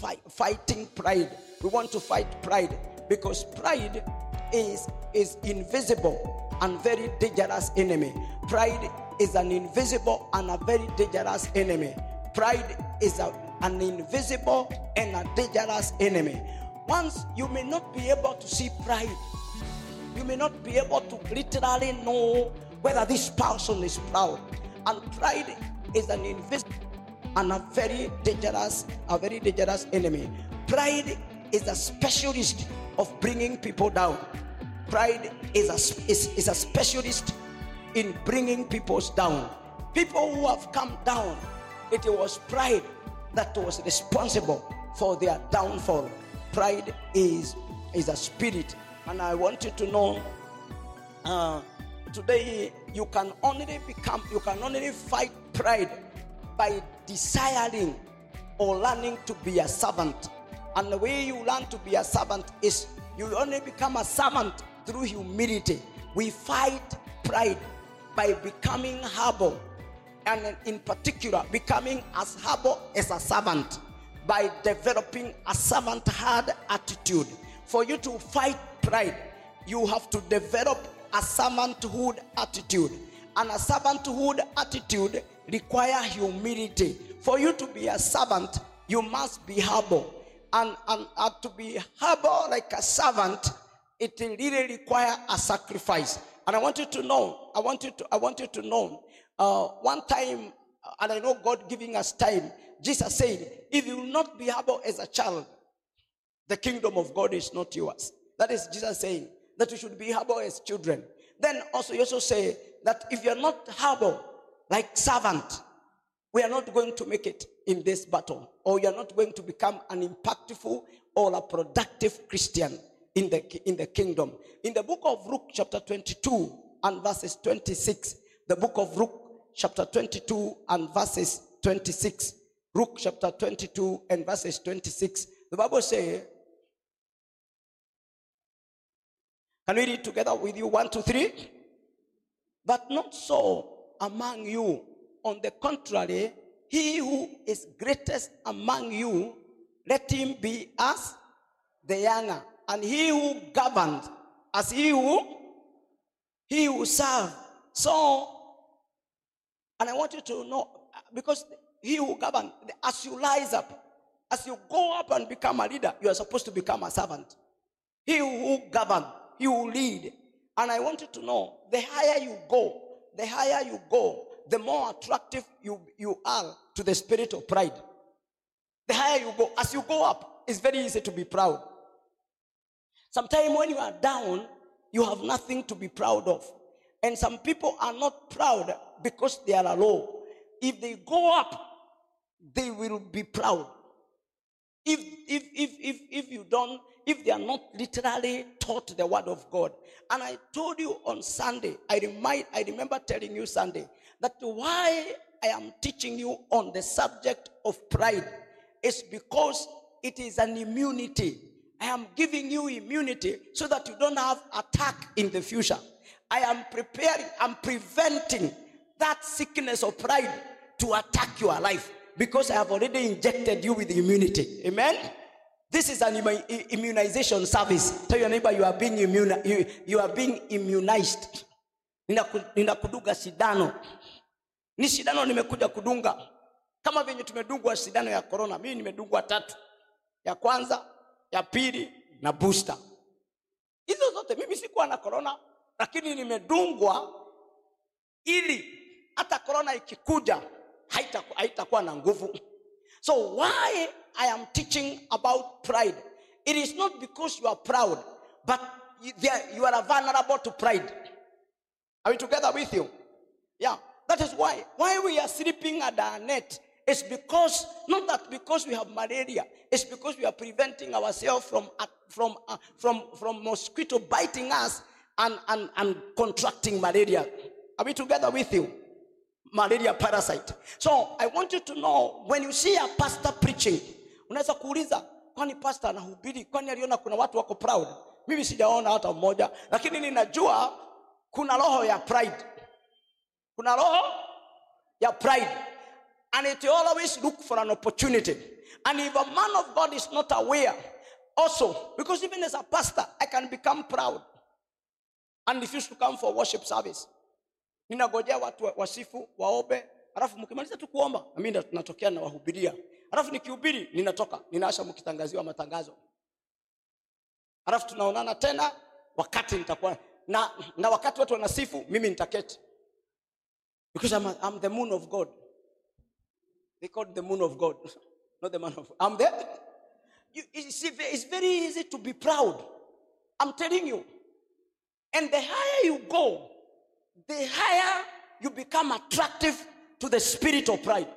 fight, fighting pride. We want to fight pride because pride is is invisible and very dangerous enemy. Pride is an invisible and a very dangerous enemy. Pride is a, an invisible and a dangerous enemy. Once you may not be able to see pride, you may not be able to literally know whether this person is proud. And pride is an invisible and a very dangerous, a very dangerous enemy. Pride is a specialist of bringing people down. Pride is a, is, is a specialist in bringing people down. People who have come down, it was pride that was responsible for their downfall. Pride is, is a spirit. And I want you to know uh, today you can only become, you can only fight pride by desiring or learning to be a servant. And the way you learn to be a servant is you only become a servant through humility. We fight pride by becoming humble, and in particular, becoming as humble as a servant by developing a servant heart attitude. For you to fight pride, you have to develop a servanthood attitude. And a servanthood attitude require humility. For you to be a servant, you must be humble. And, and, to be humble like a servant, it really require a sacrifice. And I want you to know, I want you to, I want you to know, uh, one time, and I know God giving us time, Jesus said, if you will not be humble as a child, the kingdom of God is not yours. That is Jesus saying that you should be humble as children. Then also you also say that if you're not humble like servant, we are not going to make it in this battle, or you are not going to become an impactful or a productive Christian in the, in the kingdom. In the book of Luke, chapter 22 and verses 26, the book of Luke, chapter 22 and verses 26, Luke chapter 22 and verses 26, the Bible says, Can we read together with you? One, two, three. But not so among you. On the contrary, he who is greatest among you, let him be as the younger. And he who governs as he who he who serve. So, and I want you to know, because he who governs, as you rise up, as you go up and become a leader, you are supposed to become a servant. He who governs, he who lead. And I want you to know, the higher you go, the higher you go, the more attractive you, you are to the spirit of pride. The higher you go, as you go up, it's very easy to be proud. Sometimes when you are down, you have nothing to be proud of. And some people are not proud because they are low. If they go up, they will be proud. If, if, if, if, if you don't, if they are not literally taught the word of God. And I told you on Sunday, I remind, I remember telling you Sunday, that why I am teaching you on the subject of pride is because it is an immunity. I am giving you immunity so that you don't have attack in the future. I am preparing, I'm preventing that sickness of pride to attack your life because I have already injected you with immunity. Amen. This is an immunization service. Tell your neighbor you are being immuni- you, you are being immunized. Ninaku- Ninakudunga sindano. Ni sindano nimekuja kudunga. Kama venye tumedungwa sindano ya corona, mimi nimedungwa tatu. Ya kwanza, ya pili na booster. Hizo zote mimi sikuwa na corona, lakini nimedungwa ili hata corona ikikuja haitakuwa haitakuwa na nguvu. So why I am teaching about pride? It is not because you are proud, but you, there- you are vulnerable to pride. Are we together with you? Yeah, that is why. Why we are sleeping at our net is because not that because we have malaria. It's because we are preventing ourselves from uh, from uh, from from mosquito biting us and, and and contracting malaria. Are we together with you? malaria parasite. So I want you to know when you see a pastor preaching, unaweza kuuliza kwani pasta anahubiri, kwani aliona kuna watu wako proud? Mimi sijaona hata mmoja, lakini ninajua kuna roho ya pride, kuna roho ya pride and it always look for an opportunity. And if a man of God is not aware, also, because even as a pastor, I can become proud and refuse to come for worship service. Ninagojea watu wasifu, waombe, alafu mkimaliza tu kuomba, na mimi natokea na wahubiria. Alafu nikihubiri, ninatoka, ninaasha mkitangaziwa matangazo. Alafu tunaonana tena wakati nitakuwa na, na wakati watu wanasifu, mimi nitaketi. Because I'm, I'm the moon of God. They called the moon of God, not the man of I'm the You, it's, it's very easy to be proud. I'm telling you. And the higher you go, the higher you become attractive to the spirit of pride.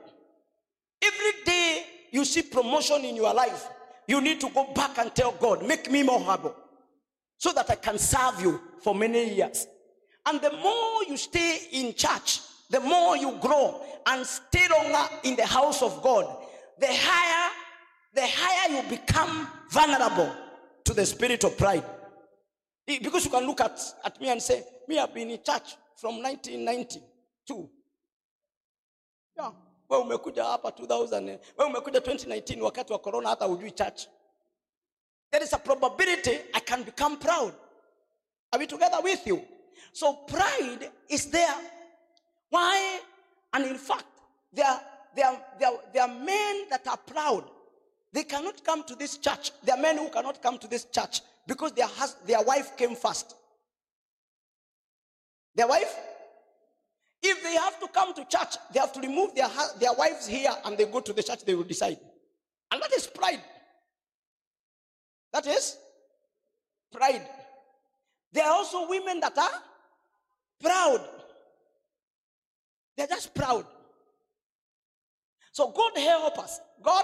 Every day you see promotion in your life, you need to go back and tell God, make me more humble so that I can serve you for many years. And the more you stay in church, the more you grow and stay longer in the house of God, the higher, the higher you become vulnerable to the spirit of pride. Because you can look at, at me and say, me, I've been in church from 1992. Yeah. Wewe umekuja hapa 2000, eh, wewe umekuja 2019 wakati wa corona hata hujui church. There is a probability I can become proud. Are we together with you? So pride is there. Why? And in fact, there are, there, are, there, are, there are men that are proud. They cannot come to this church. There are men who cannot come to this church because their, hus- their wife came first. Their wife? If they have to come to church, they have to remove their, their wives here and they go to the church, they will decide. And that is pride. That is pride. There are also women that are proud. They're just proud. So God help us. God,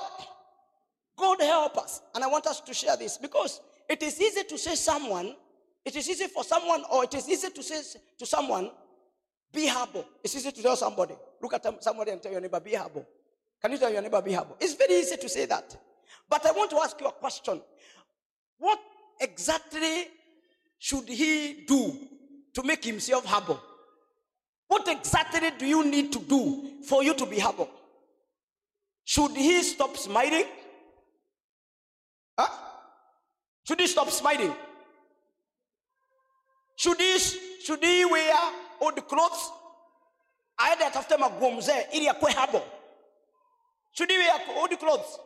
God help us. And I want us to share this because it is easy to say someone, it is easy for someone, or it is easy to say to someone, be humble. It's easy to tell somebody. Look at somebody and tell your neighbor, be humble. Can you tell your neighbor, be humble? It's very easy to say that. But I want to ask you a question. What exactly should he do to make himself humble? What exactly do you need to do for you to be humble? Should he stop smiling? Huh? Should he stop smiling? Should he, should he wear old clothes? Aende atafute maguo mzee ili akwe humble. Should he wear old clothes?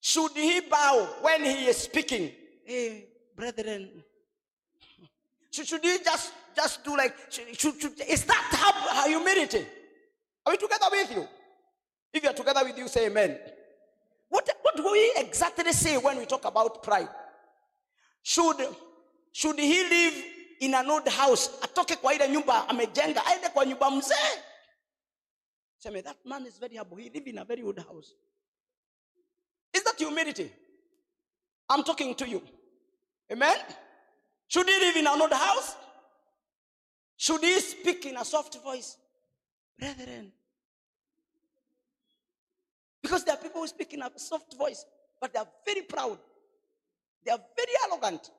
Should he bow when he is speaking? Hey, brethren. Should, should he just just do like should, should, should- is that hum- humility? Are we together with you? If you are together with you, say amen. What what do we exactly say when we talk about pride? Should should he live in an old house? Atoke kwa ile nyumba amejenga, aende kwa nyumba mzee. Seme that man is very humble. He live in a very old house. Is that humility? I'm talking to you. Amen? Should he live in an old house? Should he speak in a soft voice? Brethren. Because there are people who speak in a soft voice, but they are very proud. They are very arrogant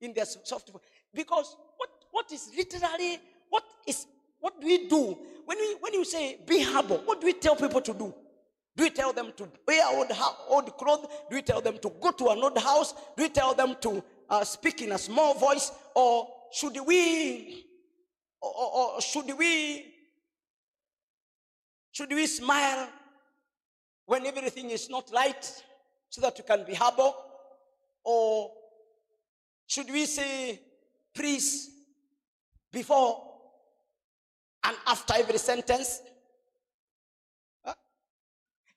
in their soft voice. Because what, what is literally, what is, what do we do? When, we, when you say be humble, what do we tell people to do? Do we tell them to wear old, old clothes? Do we tell them to go to an old house? Do we tell them to uh, speak in a small voice? Or should we, or, or- or should we, should we smile when everything is not right so that you can be humble? Or should we say please before and after every sentence?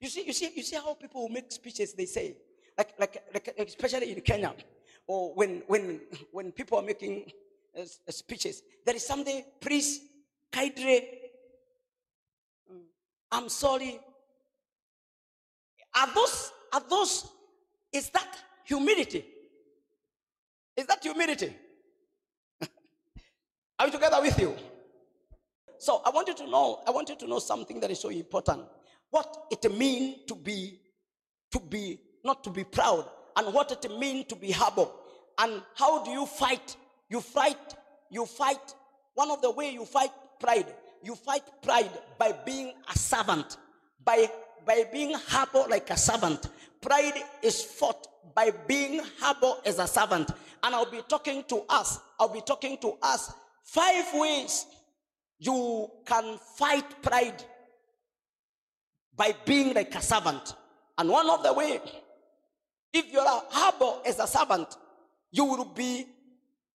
You see, you see, you see how people make speeches they say, like, like, like especially in Kenya, or when when when people are making uh, speeches, there is something, please, kaidre, mm, I'm sorry. Are those, are those, is that humility? Is that humility? Are we together with you? So I want you to know, I want you to know something that is so important. What it means to be, to be, not to be proud, and what it means to be humble. And how do you fight? You fight, you fight. One of the way you fight pride, you fight pride by being a servant, by by being humble like a servant. Pride is fought by being humble as a servant. And I'll be talking to us, I'll be talking to us five ways you can fight pride by being like a servant. And one of the way, if you're humble as a servant, you will be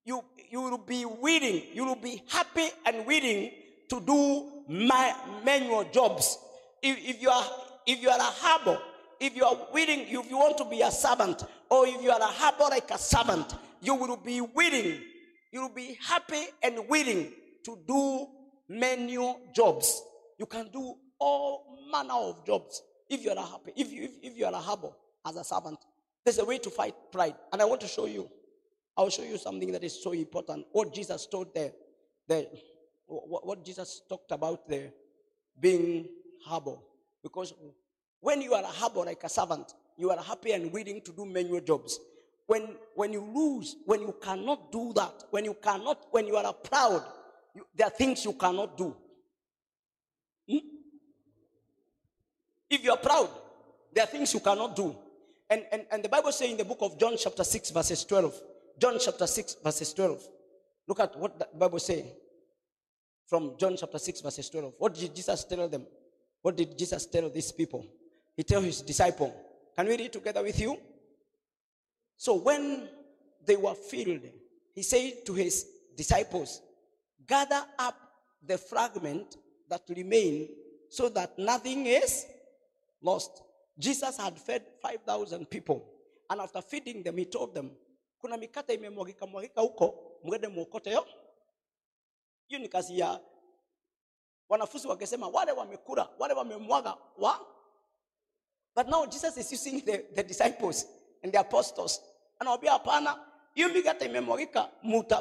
you you will be willing, you will be happy and willing to do my manual jobs. If, if you are if you are a humble, if you are willing, if you want to be a servant, or if you are a humble like a servant, you will be willing, you will be happy and willing to do manual jobs. You can do all manner of jobs if you are happy, if you if, if you are a humble as a servant. There's a way to fight pride, and I want to show you. I'll show you something that is so important. What Jesus told there, the, what, what Jesus talked about there, being humble. Because when you are a humble like a servant, you are happy and willing to do manual jobs. When, when you lose, when you cannot do that, when you cannot, when you are proud, you, there are things you cannot do. Hmm? If you are proud, there are things you cannot do. And, and, and the Bible says in the book of John, chapter 6, verses 12, John chapter 6, verses 12. Look at what the Bible say from John chapter 6, verses 12. What did Jesus tell them? What did Jesus tell these people? He told his disciple. Can we read together with you? So when they were filled, he said to his disciples, Gather up the fragment that remain so that nothing is lost. Jesus had fed 5,000 people. And after feeding them, he told them, kuna mikate imemwagika mwagika huko, mwende mwokote yo. Hiyo ni kazi ya wanafunzi wakisema wale wamekula, wale wamemwaga wa. But now Jesus is using the, the disciples and the apostles. Anawaambia hapana, hiyo mikate imemwagika,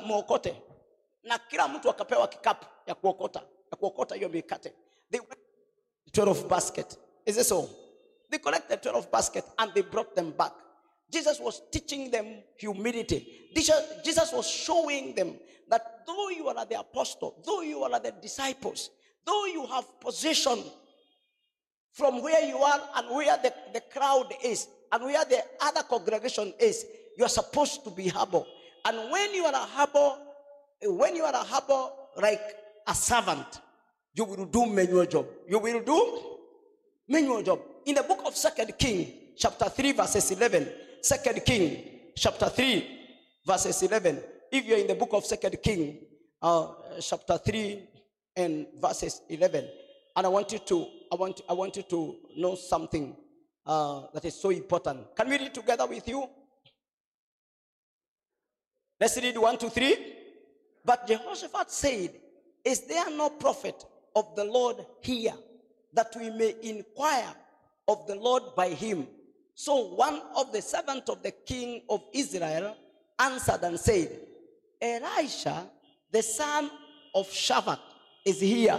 mwokote. Na kila mtu akapewa kikapu ya kuokota, ya kuokota hiyo mikate. They went 12 basket. Is it so? They collected 12 basket and they brought them back. Jesus was teaching them humility. Jesus- Jesus was showing them that though you are the apostle, though you are the disciples, though you have position from where you are and where the, the crowd is and where the other congregation is, you are supposed to be humble. And when you are a humble, when you are a humble like a servant, you will do manual job. You will do manual job. In the book of Second King, chapter 3, verses 11. Second King, chapter 3, verses 11. If you're in the book of Second King, uh, chapter 3 and verses 11. And I want you to, I want, I want you to know something uh, that is so important. Can we read together with you? Let's read one, two, three. But Jehoshaphat said, Is there no prophet of the Lord here that we may inquire of the Lord by him? So one of the servants of the king of Israel answered and said, Elisha, the son of Shaphat, is here,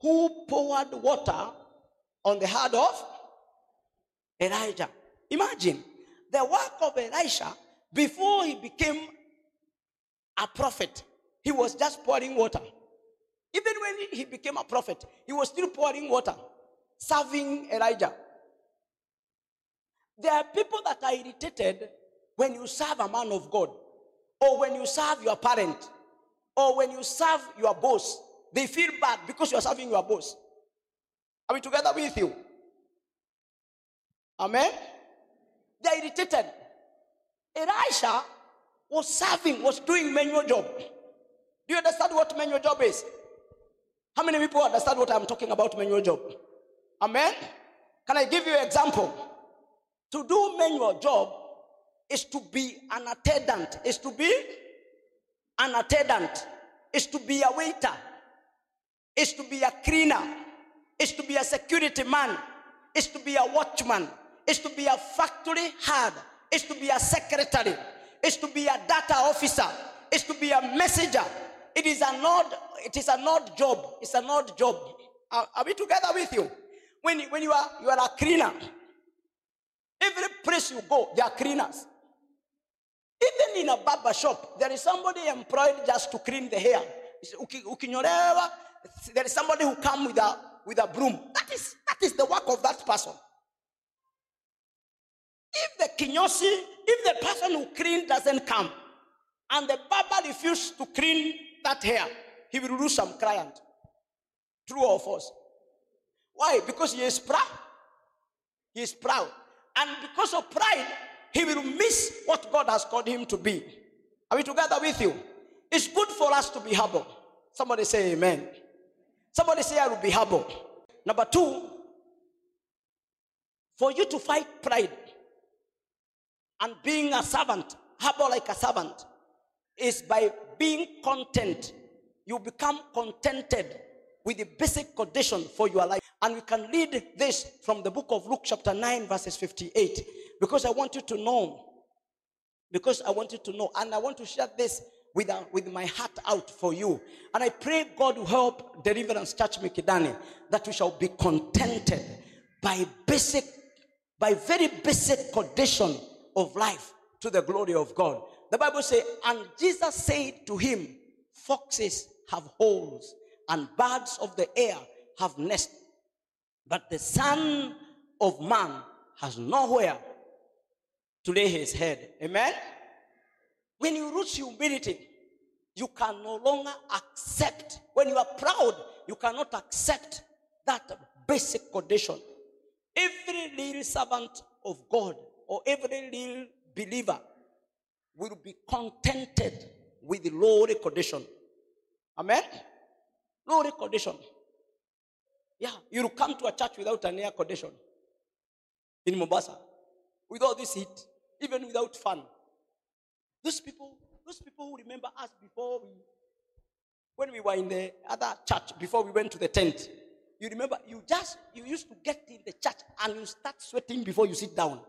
who poured water on the head of Elijah. Imagine the work of Elisha before he became a prophet. He was just pouring water. Even when he became a prophet, he was still pouring water, serving Elijah. There are people that are irritated when you serve a man of God, or when you serve your parent, or when you serve your boss. They feel bad because you are serving your boss. Are we together with you? Amen. They are irritated. Elisha was serving, was doing manual job. Do you understand what manual job is? How many people understand what I'm talking about manual job? Amen. Can I give you an example? To do manual job is to be an attendant, is to be an attendant, is to be a waiter, is to be a cleaner, is to be a security man, is to be a watchman, is to be a factory hand, is to be a secretary, is to be a data officer, is to be a messenger. It is an odd, it is an odd job. It's an odd job. Are, are we together with you? When, when you are you are a cleaner, every place you go, there are cleaners. Even in a barber shop, there is somebody employed just to clean the hair. There is somebody who come with a with a broom. That is That is the work of that person. If the kinyosi, if the person who clean doesn't come, and the barber refuses to clean that hair, he will lose some client. True or false? Why? Because he is proud. He is proud. And because of pride, he will miss what God has called him to be. Are we together with you? It's good for us to be humble. Somebody say amen. Somebody say I will be humble. Number two, for you to fight pride and being a servant, humble like a servant, is by being content. You become contented with the basic condition for your life. And we can read this from the book of Luke, chapter 9, verses 58. Because I want you to know. Because I want you to know. And I want to share this with, uh, with my heart out for you. And I pray God will help Deliverance Church Mikindani that we shall be contented by basic, by very basic condition of life to the glory of God. The Bible says, and Jesus said to him, Foxes have holes and birds of the air have nests, but the Son of Man has nowhere to lay his head. Amen? When you reach humility, you can no longer accept, when you are proud, you cannot accept that basic condition. Every little servant of God or every little believer will be contented with the lowly condition. Amen? Lowly condition. Yeah, you'll come to a church without an air condition in Mombasa, without this heat, even without fun. Those people, those people who remember us before we, when we were in the other church, before we went to the tent, you remember, you just, you used to get in the church and you start sweating before you sit down.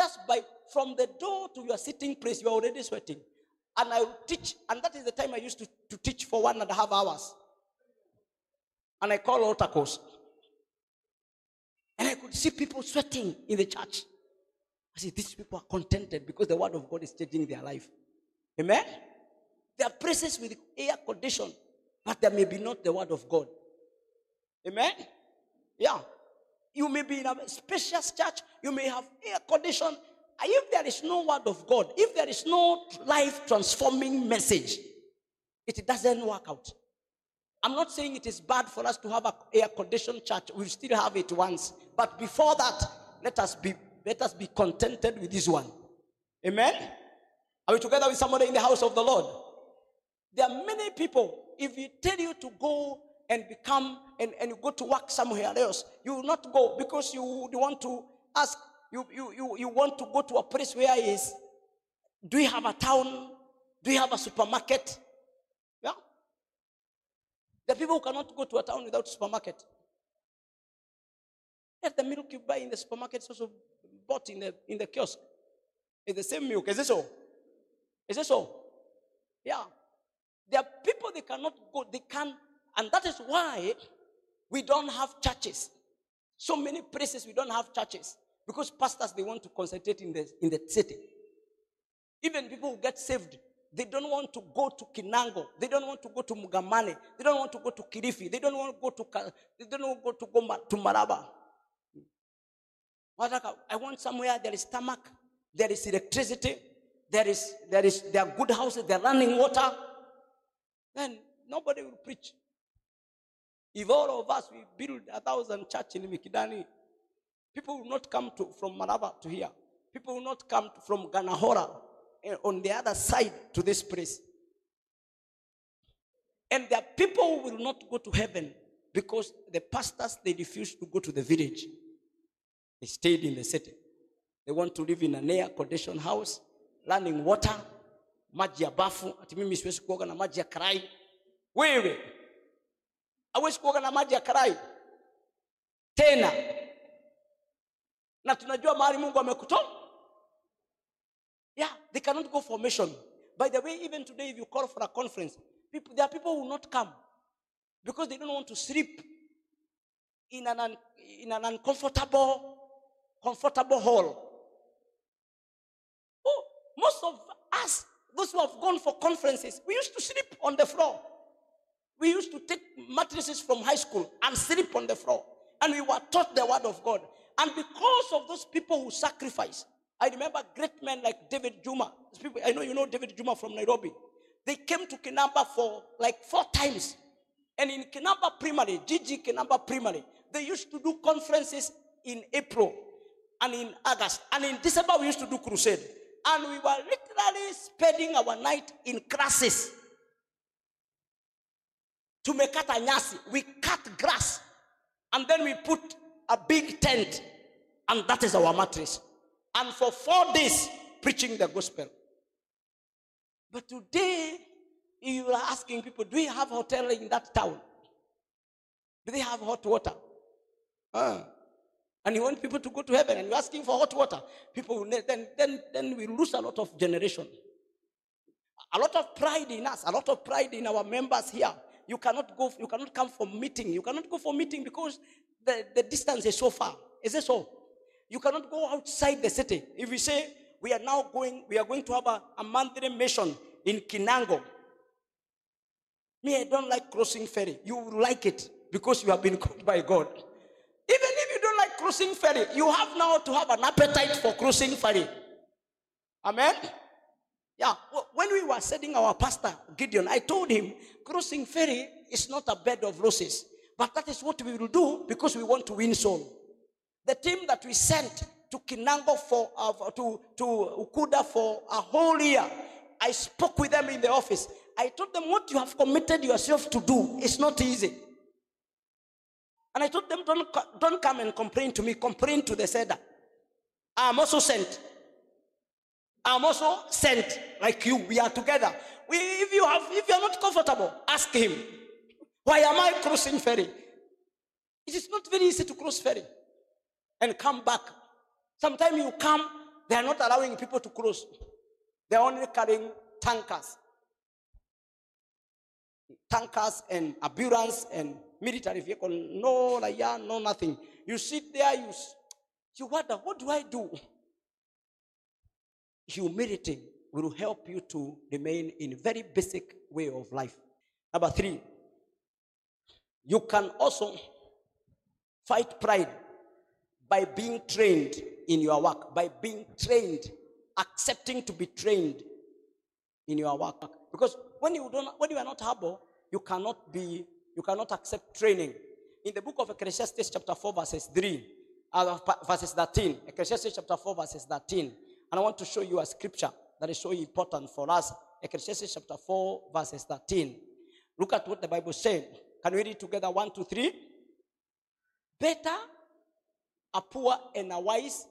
Just by, from the door to your sitting place, you're already sweating. And I teach, and that is the time I used to, to teach for one and a half hours. And I call altar calls. And I could see people sweating in the church. I said, these people are contented because the word of God is changing their life. Amen? There are places with air condition, but there may be not the word of God. Amen? Yeah. You may be in a spacious church, you may have air condition. If there is no word of God, if there is no life transforming message, it doesn't work out. I'm not saying it is bad for us to have a air conditioned church. We still have it once. But before that, let us be let us be contented with this one. Amen. Are we together with somebody in the house of the Lord? There are many people, if we tell you to go and become and, and you go to work somewhere else, you will not go because you, you want to ask, you, you, you, you want to go to a place where is do you have a town? Do you have a supermarket? Yeah. The people who cannot go to a town without supermarket. Yes, the milk you buy in the supermarket is also bought in the in the kiosk. It's the same milk. Is it so? Is it so? Yeah. There are people they cannot go, they can, and that is why we don't have churches. So many places we don't have churches because pastors they want to concentrate in the in the city. Even people who get saved, they don't want to go to Kinango. They don't want to go to Mugamane. They don't want to go to Kilifi. They don't want to go to they don't want to go to Goma, to Maraba. I want somewhere there is stomach, there is electricity, there is there is there are good houses, there are running water. Then nobody will preach. If all of us we build a thousand church in Mikindani, people will not come to from Maraba to here. People will not come to, from Ganahora eh, on the other side to this place. And are people will not go to heaven because the pastors they refuse to go to the village. They stayed in the city. They want to live in an air conditioned house, running water, maji ya bafu. Ati mimi siwezi kuoga na maji hawezi kuoga na maji ya karai tena, na tunajua mahali Mungu amekutoa. Yeah, they cannot go for mission. By the way, even today, if you call for a conference, people, there are people who will not come because they don't want to sleep in an, in an uncomfortable, comfortable hall. Oh, most of us, those who have gone for conferences, we used to sleep on the floor. We used to take mattresses from high school and sleep on the floor. And we were taught the word of God. And because of those people who sacrifice, I remember great men like David Juma. People, I know you know David Juma from Nairobi. They came to Kinamba for like four times. And in Kinamba Primary, GG Kinamba Primary, they used to do conferences in April and in August. And in December, we used to do crusade. And we were literally spending our night in classes. To make a nyasi, we cut grass and then we put a big tent, and that is our mattress. And for four days, preaching the gospel. But today, you are asking people, do we have hotel in that town? Do they have hot water? And you want people to go to heaven and you're asking for hot water. People will, then, then, then we lose a lot of generation. A lot of pride in us, a lot of pride in our members here. You cannot go, you cannot come for meeting. You cannot go for meeting because the, the distance is so far. Is it so? You cannot go outside the city. If we say we are now going, we are going to have a, a monthly mission in Kinango. Me, I don't like crossing ferry. You will like it because you have been called by God. Even if you don't like crossing ferry, you have now to have an appetite for crossing ferry. Amen. Yeah, when we were sending our pastor, Gideon, I told him crossing ferry is not a bed of roses, but that is what we will do because we want to win soul. The team that we sent to Kinango for, uh, to, to Ukunda for a whole year, I spoke with them in the office. I told them what you have committed yourself to do is not easy. And I told them, don't, don't come and complain to me, complain to the sender. I'm also sent. I'm also sent like you. We are together. We, if you have, if you are not comfortable, ask him. Why am I crossing ferry? It is not very easy to cross ferry and come back. Sometimes you come, they are not allowing people to cross. They are only carrying tankers. Tankers and ambulance and military vehicle. No, like, yeah, no, nothing. You sit there, you, you wonder, what do I do? Humility will help you to remain in a very basic way of life. Number three, you can also fight pride by being trained in your work, by being trained, accepting to be trained in your work. Because when you don't, when you are not humble, you cannot be, you cannot accept training. In the book of Ecclesiastes, chapter 4, verses 3, uh, verses 13, Ecclesiastes chapter 4, verses 13. And I want to show you a scripture that is so important for us. Ecclesiastes chapter 4, verses 13. Look at what the Bible said. Can we read it together? One, two, three. Better a poor and a wise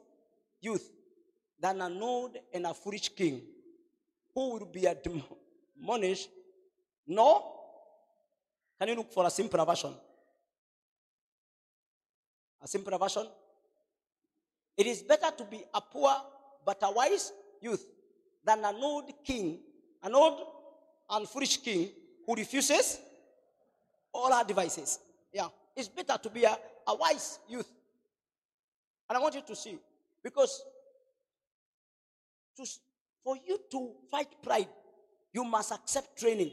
youth than an old and a foolish king who will be admonished. No? Can you look for a simpler version? A simpler version? It is better to be a poor but a wise youth than an old king, an old and foolish king who refuses all our devices. Yeah. It's better to be a, a wise youth and I want you to see, because to, for you to fight pride, you must accept training.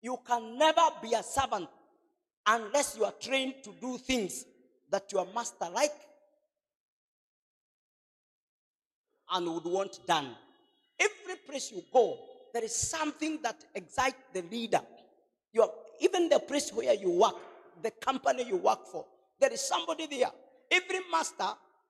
You can never be a servant unless you are trained to do things that your master like and would want done. Every place you go, there is something that excites the leader. You are, even the place where you work, the company you work for, there is somebody there every master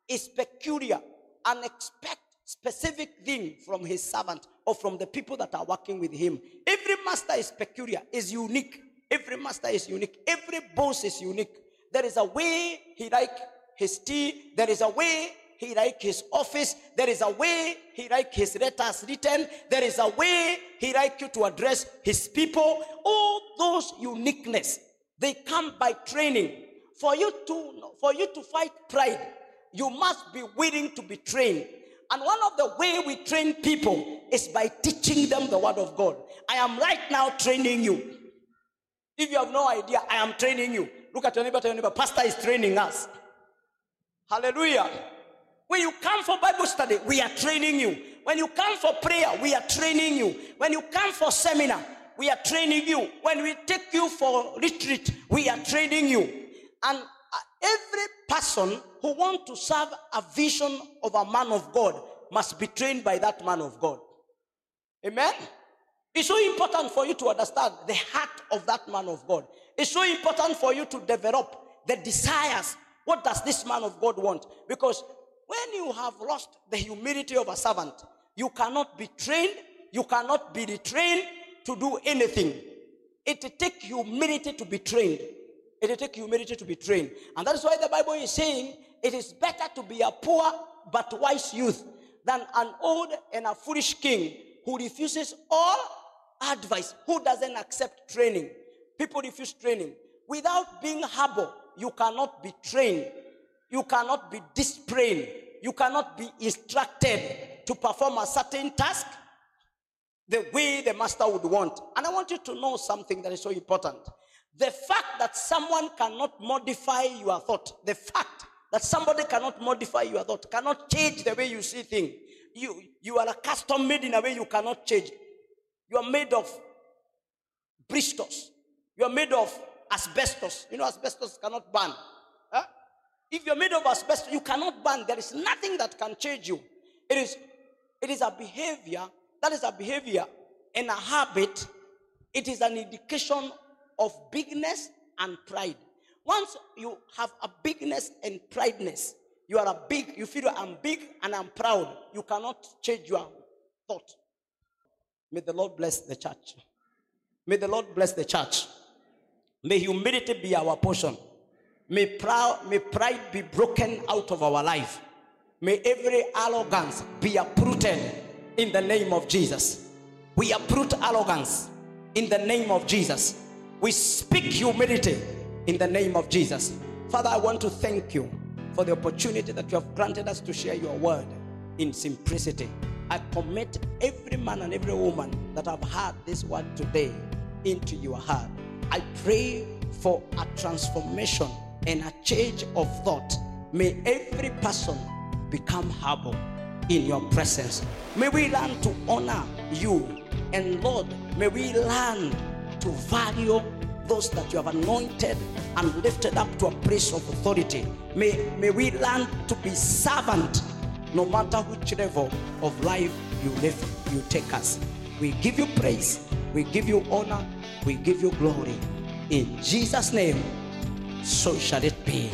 is peculiar and expect specific thing from his servant or from the people that are working with him. Every master is peculiar, is unique. Every master is unique. Every boss is unique. There is a way he like his tea. There is a way he like his office. There is a way he like his letters written. There is a way he like you to address his people. All those uniqueness, they come by training for you to for you to fight pride, you must be willing to be trained. And one of the way we train people is by teaching them the word of God. I am right now training you. If you have no idea, I am training you. Look at your neighbor, your neighbor, Pastor is training us. Hallelujah. When you come for Bible study, we are training you. When you come for prayer, we are training you. When you come for seminar, we are training you. When we take you for retreat, we are training you. And uh, every person who wants to serve a vision of a man of God must be trained by that man of God. Amen? It's so important for you to understand the heart of that man of God. It's so important for you to develop the desires. What does this man of God want? Because when you have lost the humility of a servant, you cannot be trained, you cannot be retrained to do anything. It takes humility to be trained. It takes humility to be trained. And that is why the Bible is saying it is better to be a poor but wise youth than an old and a foolish king who refuses all advice, who doesn't accept training. People refuse training. Without being humble, you cannot be trained. You cannot be disciplined. You cannot be instructed to perform a certain task the way the master would want. And I want you to know something that is so important. The fact that someone cannot modify your thought, the fact that somebody cannot modify your thought, cannot change the way you see things. You, you are a custom made in a way you cannot change. You are made of bristles. You are made of asbestos. You know, asbestos cannot burn. Huh? If you're made of asbestos, you cannot burn. There is nothing that can change you. It is, it is a behavior, that is a behavior and a habit. It is an indication of bigness and pride. Once you have a bigness and prideness, you are a big, you feel I'm big and I'm proud. You cannot change your thought. May the Lord bless the church. May the Lord bless the church. May humility be our portion. May, may pride be broken out of our life. May every arrogance be uprooted in the name of Jesus. We uproot arrogance in the name of Jesus. We speak humility in the name of Jesus. Father, I want to thank you for the opportunity that you have granted us to share your word in simplicity. I commit every man and every woman that have heard this word today into your heart. I pray for a transformation and a change of thought. May every person become humble in your presence. May we learn to honor you. And Lord, may we learn to value those that you have anointed and lifted up to a place of authority. May, may we learn to be servant no matter which level of life you live, you take us. We give you praise, we give you honor, we give you glory. In Jesus' name, so shall it be.